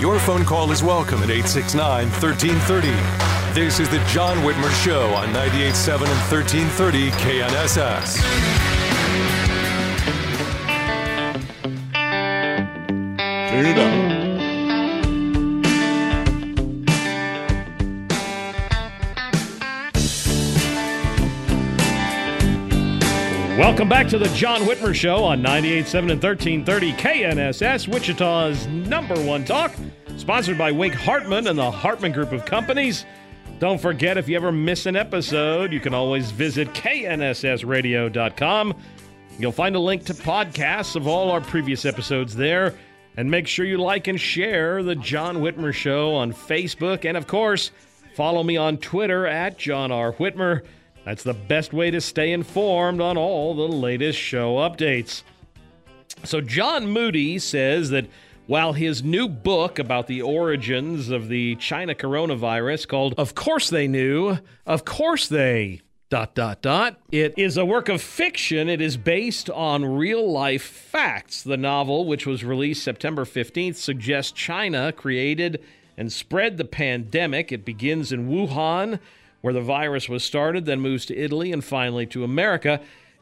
Your phone call is welcome at 869 1330. This is the John Whitmer Show on 98.7 and 1330 KNSS. Turn it up. Welcome back to the John Whitmer Show on 98.7 and 1330 KNSS, Wichita's number one talk, sponsored by Wink Hartman and the Hartman Group of Companies. Don't forget, if you ever miss an episode, you can always visit knssradio.com. You'll find a link to podcasts of all our previous episodes there. And make sure you like and share the John Whitmer Show on Facebook. And of course, follow me on Twitter at John R. Whitmer. That's the best way to stay informed on all the latest show updates. So, John Moody says that while his new book about the origins of the China coronavirus, called Of Course They Knew, Of Course They dot dot dot. It is a work of fiction. It is based on real life facts. The novel, which was released September 15th, suggests China created and spread the pandemic. It begins in Wuhan, where the virus was started, then moves to Italy, and finally to America.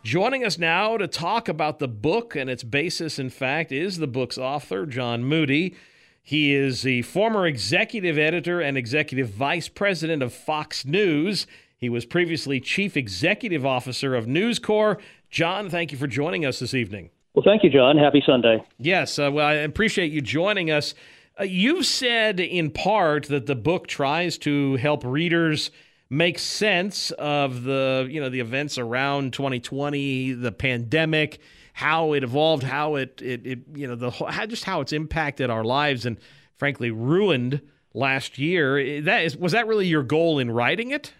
Joining us now to talk about the book and its basis, in fact, is the book's author, John Moody. He is the former executive editor and executive vice president of Fox News. He was previously chief executive officer of News Corp. John, thank you for joining us this evening. Well, thank you, John. Happy Sunday. Yes, uh, well, I appreciate you joining us. Uh, you've said in part that the book tries to help readers make sense of the you know the events around 2020, the pandemic, how it evolved, how it it, it you know the how, just how it's impacted our lives and frankly ruined last year. That is was that really your goal in writing it?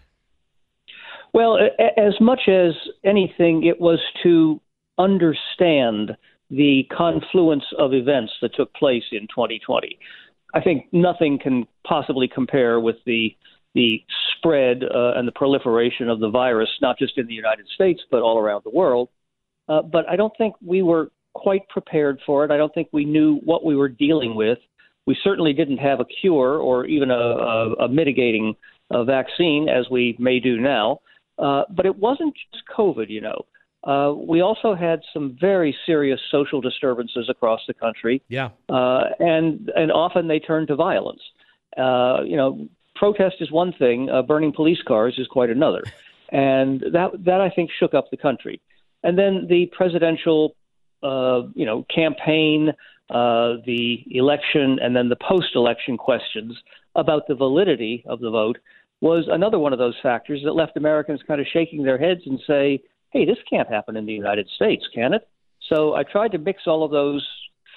Well, as much as anything, it was to understand the confluence of events that took place in 2020. I think nothing can possibly compare with the the spread uh, and the proliferation of the virus, not just in the United States but all around the world. Uh, but I don't think we were quite prepared for it. I don't think we knew what we were dealing with. We certainly didn't have a cure or even a, a, a mitigating uh, vaccine, as we may do now. Uh, but it wasn't just COVID, you know. Uh, we also had some very serious social disturbances across the country. Yeah. Uh, and and often they turn to violence. Uh, you know, protest is one thing, uh, burning police cars is quite another, and that that I think shook up the country. And then the presidential, uh, you know, campaign, uh, the election, and then the post-election questions about the validity of the vote was another one of those factors that left Americans kind of shaking their heads and say, "Hey, this can't happen in the United States, can it?" So I tried to mix all of those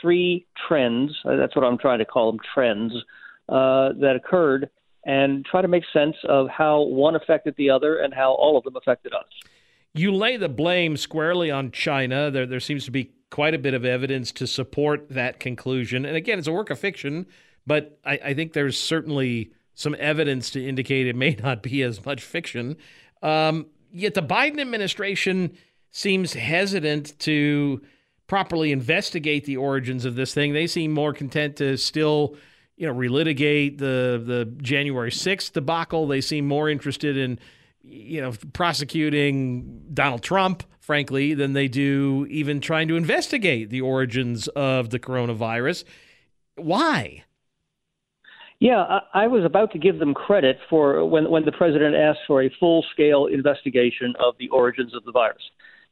three trends. Uh, that's what I'm trying to call them trends uh, that occurred and try to make sense of how one affected the other and how all of them affected us. You lay the blame squarely on China. There, there seems to be quite a bit of evidence to support that conclusion. And again, it's a work of fiction, but I, I think there's certainly some evidence to indicate it may not be as much fiction. Um, yet the Biden administration seems hesitant to properly investigate the origins of this thing. They seem more content to still you know, relitigate the the January 6th debacle. They seem more interested in, you know, prosecuting Donald Trump, frankly, than they do even trying to investigate the origins of the coronavirus. Why? Yeah, I, was about to give them credit for when when the president asked for a full scale investigation of the origins of the virus,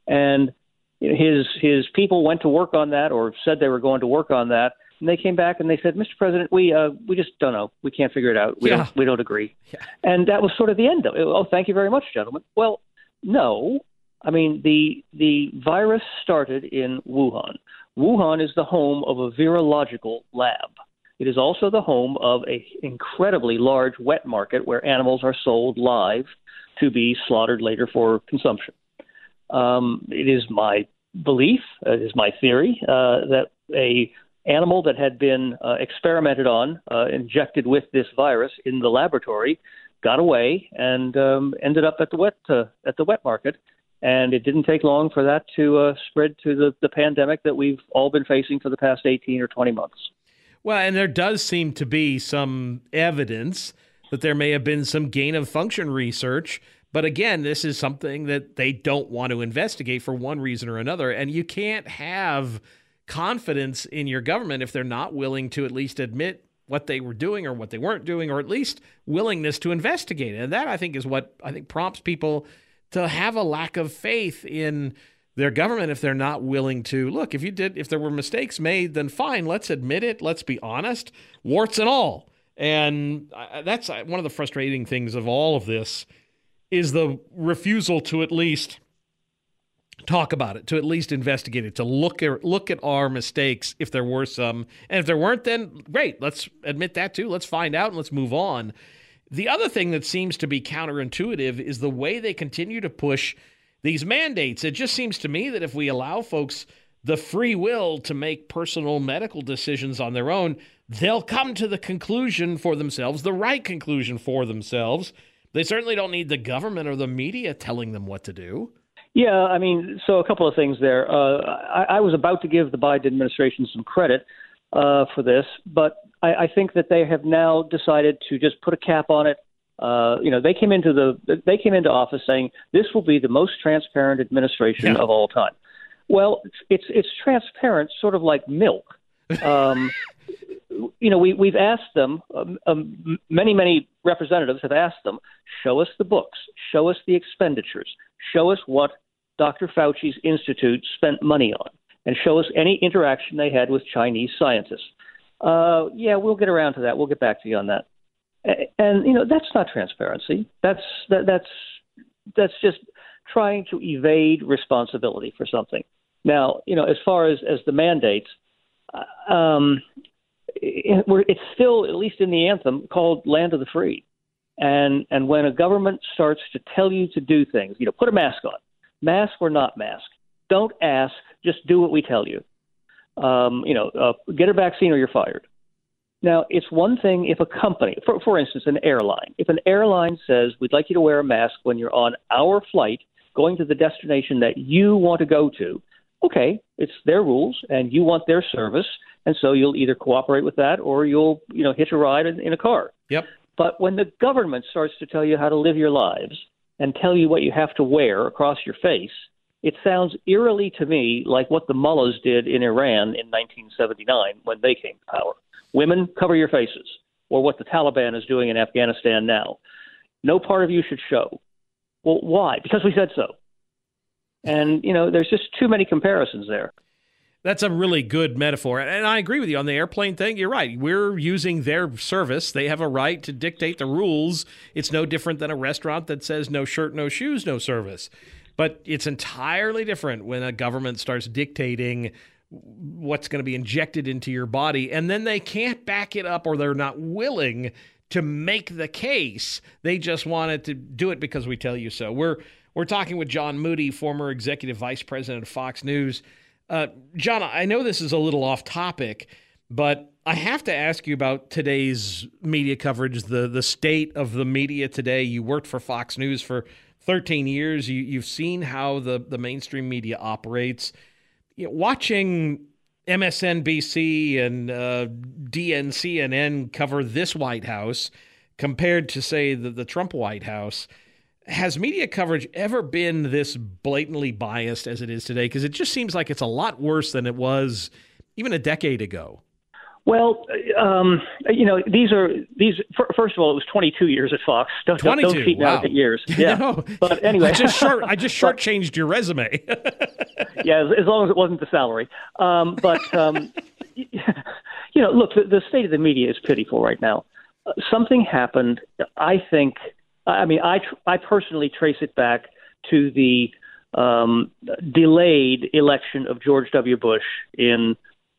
and his his people went to work on that or said they were going to work on that, and they came back and they said, Mr. President, we uh, we just don't know, we can't figure it out, we Yeah. don't we don't agree, Yeah. and that was sort of the end of it. Oh, thank you very much, gentlemen. Well, no, I mean the the virus started in Wuhan. Wuhan is the home of a virological lab. It is also the home of an incredibly large wet market where animals are sold live to be slaughtered later for consumption. Um, it is my belief, it is my theory, uh, that a animal that had been uh, experimented on, uh, injected with this virus in the laboratory, got away and um, ended up at the wet uh, at the wet market. And it didn't take long for that to uh, spread to the, the pandemic that we've all been facing for the past 18 or 20 months. Well, and there does seem to be some evidence that there may have been some gain of function research. But again, this is something that they don't want to investigate for one reason or another. And you can't have confidence in your government if they're not willing to at least admit what they were doing or what they weren't doing, or at least willingness to investigate. And that I think is what I think prompts people to have a lack of faith in their government if they're not willing to look if you did if there were mistakes made then fine let's admit it let's be honest warts and all and that's uh, one of the frustrating things of all of this is the refusal to at least talk about it to at least investigate it to look at look at our mistakes if there were some and if there weren't then great let's admit that too let's find out and let's move on the other thing that seems to be counterintuitive is the way they continue to push these mandates. It just seems to me that if we allow folks the free will to make personal medical decisions on their own, they'll come to the conclusion for themselves, the right conclusion for themselves. They certainly don't need the government or the media telling them what to do. Yeah, I mean, so a couple of things there. Uh, I, I was about to give the Biden administration some credit uh, for this, but I, I think that they have now decided to just put a cap on it. Uh, you know, they came into the they came into office saying this will be the most transparent administration Yeah. of all time. Well, it's it's, it's transparent, sort of like milk. Um, you know, we we've asked them. Um, um, many many representatives have asked them, show us the books, show us the expenditures, show us what Dr. Fauci's institute spent money on, and show us any interaction they had with Chinese scientists. Uh, yeah, we'll get around to that. We'll get back to you on that. And you know, that's not transparency. That's that, that's that's just trying to evade responsibility for something. Now, you know, as far as as the mandates, um, it, we're, it's still, at least in the anthem, called "Land of the Free." And and when a government starts to tell you to do things, you know, put a mask on, mask or not mask, don't ask, just do what we tell you. Um, you know, uh, get a vaccine or you're fired. Now, it's one thing if a company, for, for instance, an airline, if an airline says, we'd like you to wear a mask when you're on our flight going to the destination that you want to go to, okay, it's their rules and you want their service. And so you'll either cooperate with that or you'll, you know, hitch a ride in, in a car. Yep. But when the government starts to tell you how to live your lives and tell you what you have to wear across your face, it sounds eerily to me like what the mullahs did in Iran in 1979 when they came to power. Women, cover your faces, or what the Taliban is doing in Afghanistan now. No part of you should show. Well, why? Because we said so. And, you know, there's just too many comparisons there. That's a really good metaphor. And I agree with you on the airplane thing. You're right. We're using their service. They have a right to dictate the rules. It's no different than a restaurant that says no shirt, no shoes, no service. But it's entirely different when a government starts dictating what's going to be injected into your body and then they can't back it up or they're not willing to make the case. They just wanted to do it because we tell you so. We're we're talking with John Moody, former executive vice president of Fox News. Uh, John, I know this is a little off topic, but I have to ask you about today's media coverage, the the state of the media today. You worked for Fox News for 13 years. You, you've seen how the, the mainstream media operates. You know, watching MSNBC and uh, DNCNN cover this White House compared to, say, the, the Trump White House, has media coverage ever been this blatantly biased as it is today? Because it just seems like it's a lot worse than it was even a decade ago. Well, um, you know, these are these. First of all, it was 22 years at Fox. Don't, 22. Don't, cheat wow. years. Yeah. no. But anyway, I just short I just shortchanged your resume. yeah, as, as, long as it wasn't the salary. Um, but um, you know, look, the, the, state of the media is pitiful right now. Uh, something happened. I think. I mean, I I personally trace it back to the um, delayed election of George W. Bush in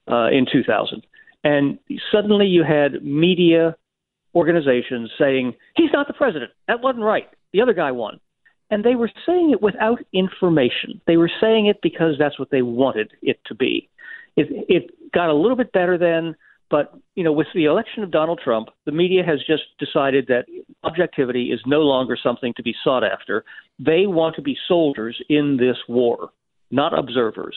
uh, in 2000. And suddenly you had media organizations saying, he's not the president. That wasn't right. The other guy won. And they were saying it without information. They were saying it because that's what they wanted it to be. It, it got a little bit better then, but you know, with the election of Donald Trump, the media has just decided that objectivity is no longer something to be sought after. They want to be soldiers in this war, not observers.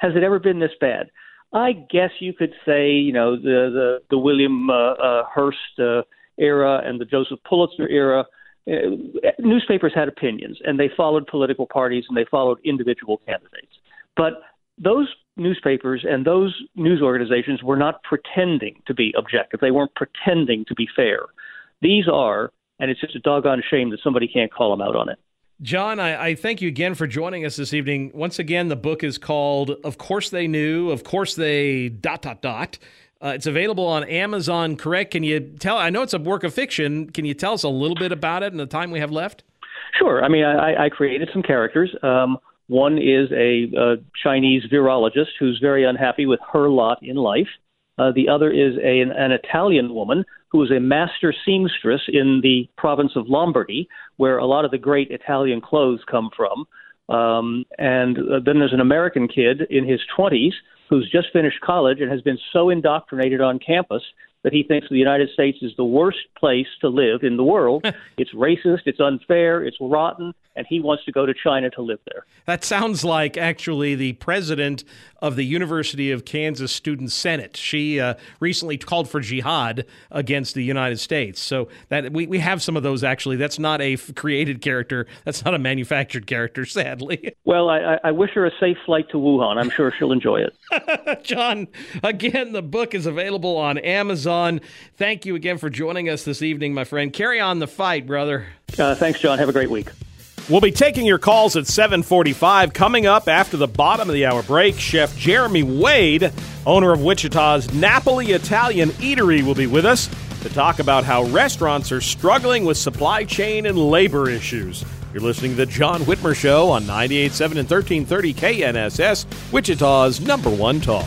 Has it ever been this bad? I guess you could say, you know, the the, the William uh, uh, Hearst uh, era and the Joseph Pulitzer era. Uh, newspapers had opinions, and they followed political parties and they followed individual candidates. But those newspapers and those news organizations were not pretending to be objective. They weren't pretending to be fair. These are, and it's just a doggone shame that somebody can't call them out on it. John, I, I, thank you again for joining us this evening. Once again, the book is called Of Course They Knew, Of Course They dot dot dot. Uh, it's available on Amazon, correct? Can you tell? I know it's a work of fiction. Can you tell us a little bit about it in the time we have left? Sure. I mean, I, I created some characters. Um, one is a, a, Chinese virologist who's very unhappy with her lot in life. Uh, the other is a, an, an Italian woman who is a master seamstress in the province of Lombardy, where a lot of the great Italian clothes come from. Um, and uh, then there's an American kid in his 20s who's just finished college and has been so indoctrinated on campus that he thinks the United States is the worst place to live in the world. it's racist, it's unfair, it's rotten, and he wants to go to China to live there. That sounds like actually the president of the University of Kansas Student Senate. She uh, recently called for jihad against the United States. So that we, we have some of those actually. That's not a created character. That's not a manufactured character, sadly. Well, I, I wish her a safe flight to Wuhan. I'm sure she'll enjoy it. John, again, the book is available on Amazon. Thank you again for joining us this evening, my friend. Carry on the fight, brother. Uh, thanks, John. Have a great week. We'll be taking your calls at 745. Coming up after the bottom of the hour break, Chef Jeremy Wade, owner of Wichita's Napoli Italian Eatery, will be with us to talk about how restaurants are struggling with supply chain and labor issues. You're listening to The John Whitmer Show on 98.7 and 1330 KNSS, Wichita's number one talk.